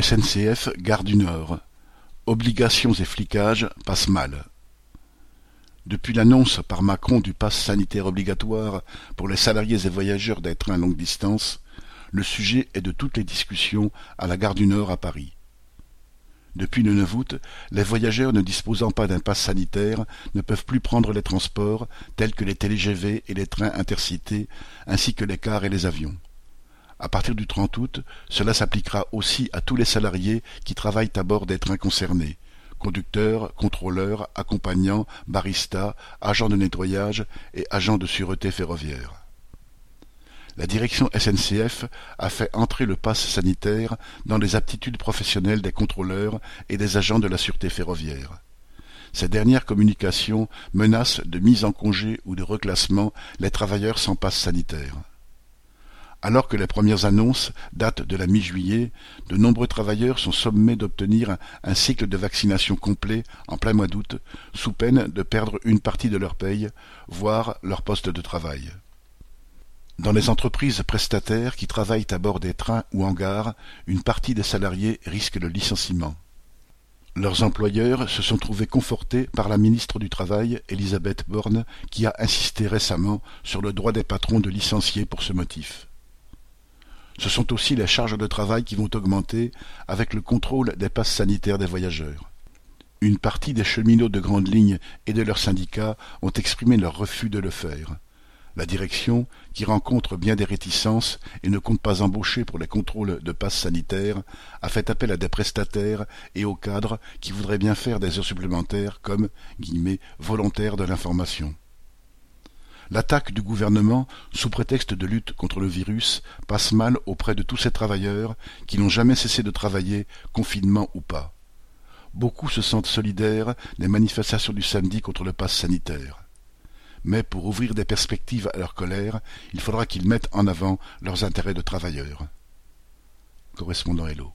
SNCF Gare du Nord: Obligations et flicages passent mal. Depuis l'annonce par Macron du pass sanitaire obligatoire pour les salariés et voyageurs des trains longue distance, le sujet est de toutes les discussions à la Gare du Nord à Paris. Depuis le 9 août, les voyageurs ne disposant pas d'un pass sanitaire ne peuvent plus prendre les transports tels que les TGV et les trains intercités, ainsi que les cars et les avions. À partir du 30 août, cela s'appliquera aussi à tous les salariés qui travaillent à bord des trains concernés, conducteurs, contrôleurs, accompagnants, baristas, agents de nettoyage et agents de sûreté ferroviaire. La direction SNCF a fait entrer le pass sanitaire dans les aptitudes professionnelles des contrôleurs et des agents de la sûreté ferroviaire. Ces dernières communications menacent de mise en congé ou de reclassement les travailleurs sans passe sanitaire. Alors que les premières annonces datent de la mi-juillet, de nombreux travailleurs sont sommés d'obtenir un, cycle de vaccination complet en plein mois d'août, sous peine de perdre une partie de leur paye, voire leur poste de travail. Dans les entreprises prestataires qui travaillent à bord des trains ou en gare, une partie des salariés risque le licenciement. Leurs employeurs se sont trouvés confortés par la ministre du Travail, Elisabeth Borne, qui a insisté récemment sur le droit des patrons de licencier pour ce motif. Ce sont aussi les charges de travail qui vont augmenter avec le contrôle des passes sanitaires des voyageurs. Une partie des cheminots de grande ligne et de leurs syndicats ont exprimé leur refus de le faire. La direction, qui rencontre bien des réticences et ne compte pas embaucher pour les contrôles de passes sanitaires, a fait appel à des prestataires et aux cadres qui voudraient bien faire des heures supplémentaires comme guillemets, volontaires de l'information. L'attaque du gouvernement, sous prétexte de lutte contre le virus, passe mal auprès de tous ces travailleurs qui n'ont jamais cessé de travailler, confinement ou pas. Beaucoup se sentent solidaires des manifestations du samedi contre le pass sanitaire. Mais pour ouvrir des perspectives à leur colère, il faudra qu'ils mettent en avant leurs intérêts de travailleurs. Correspondant Hello.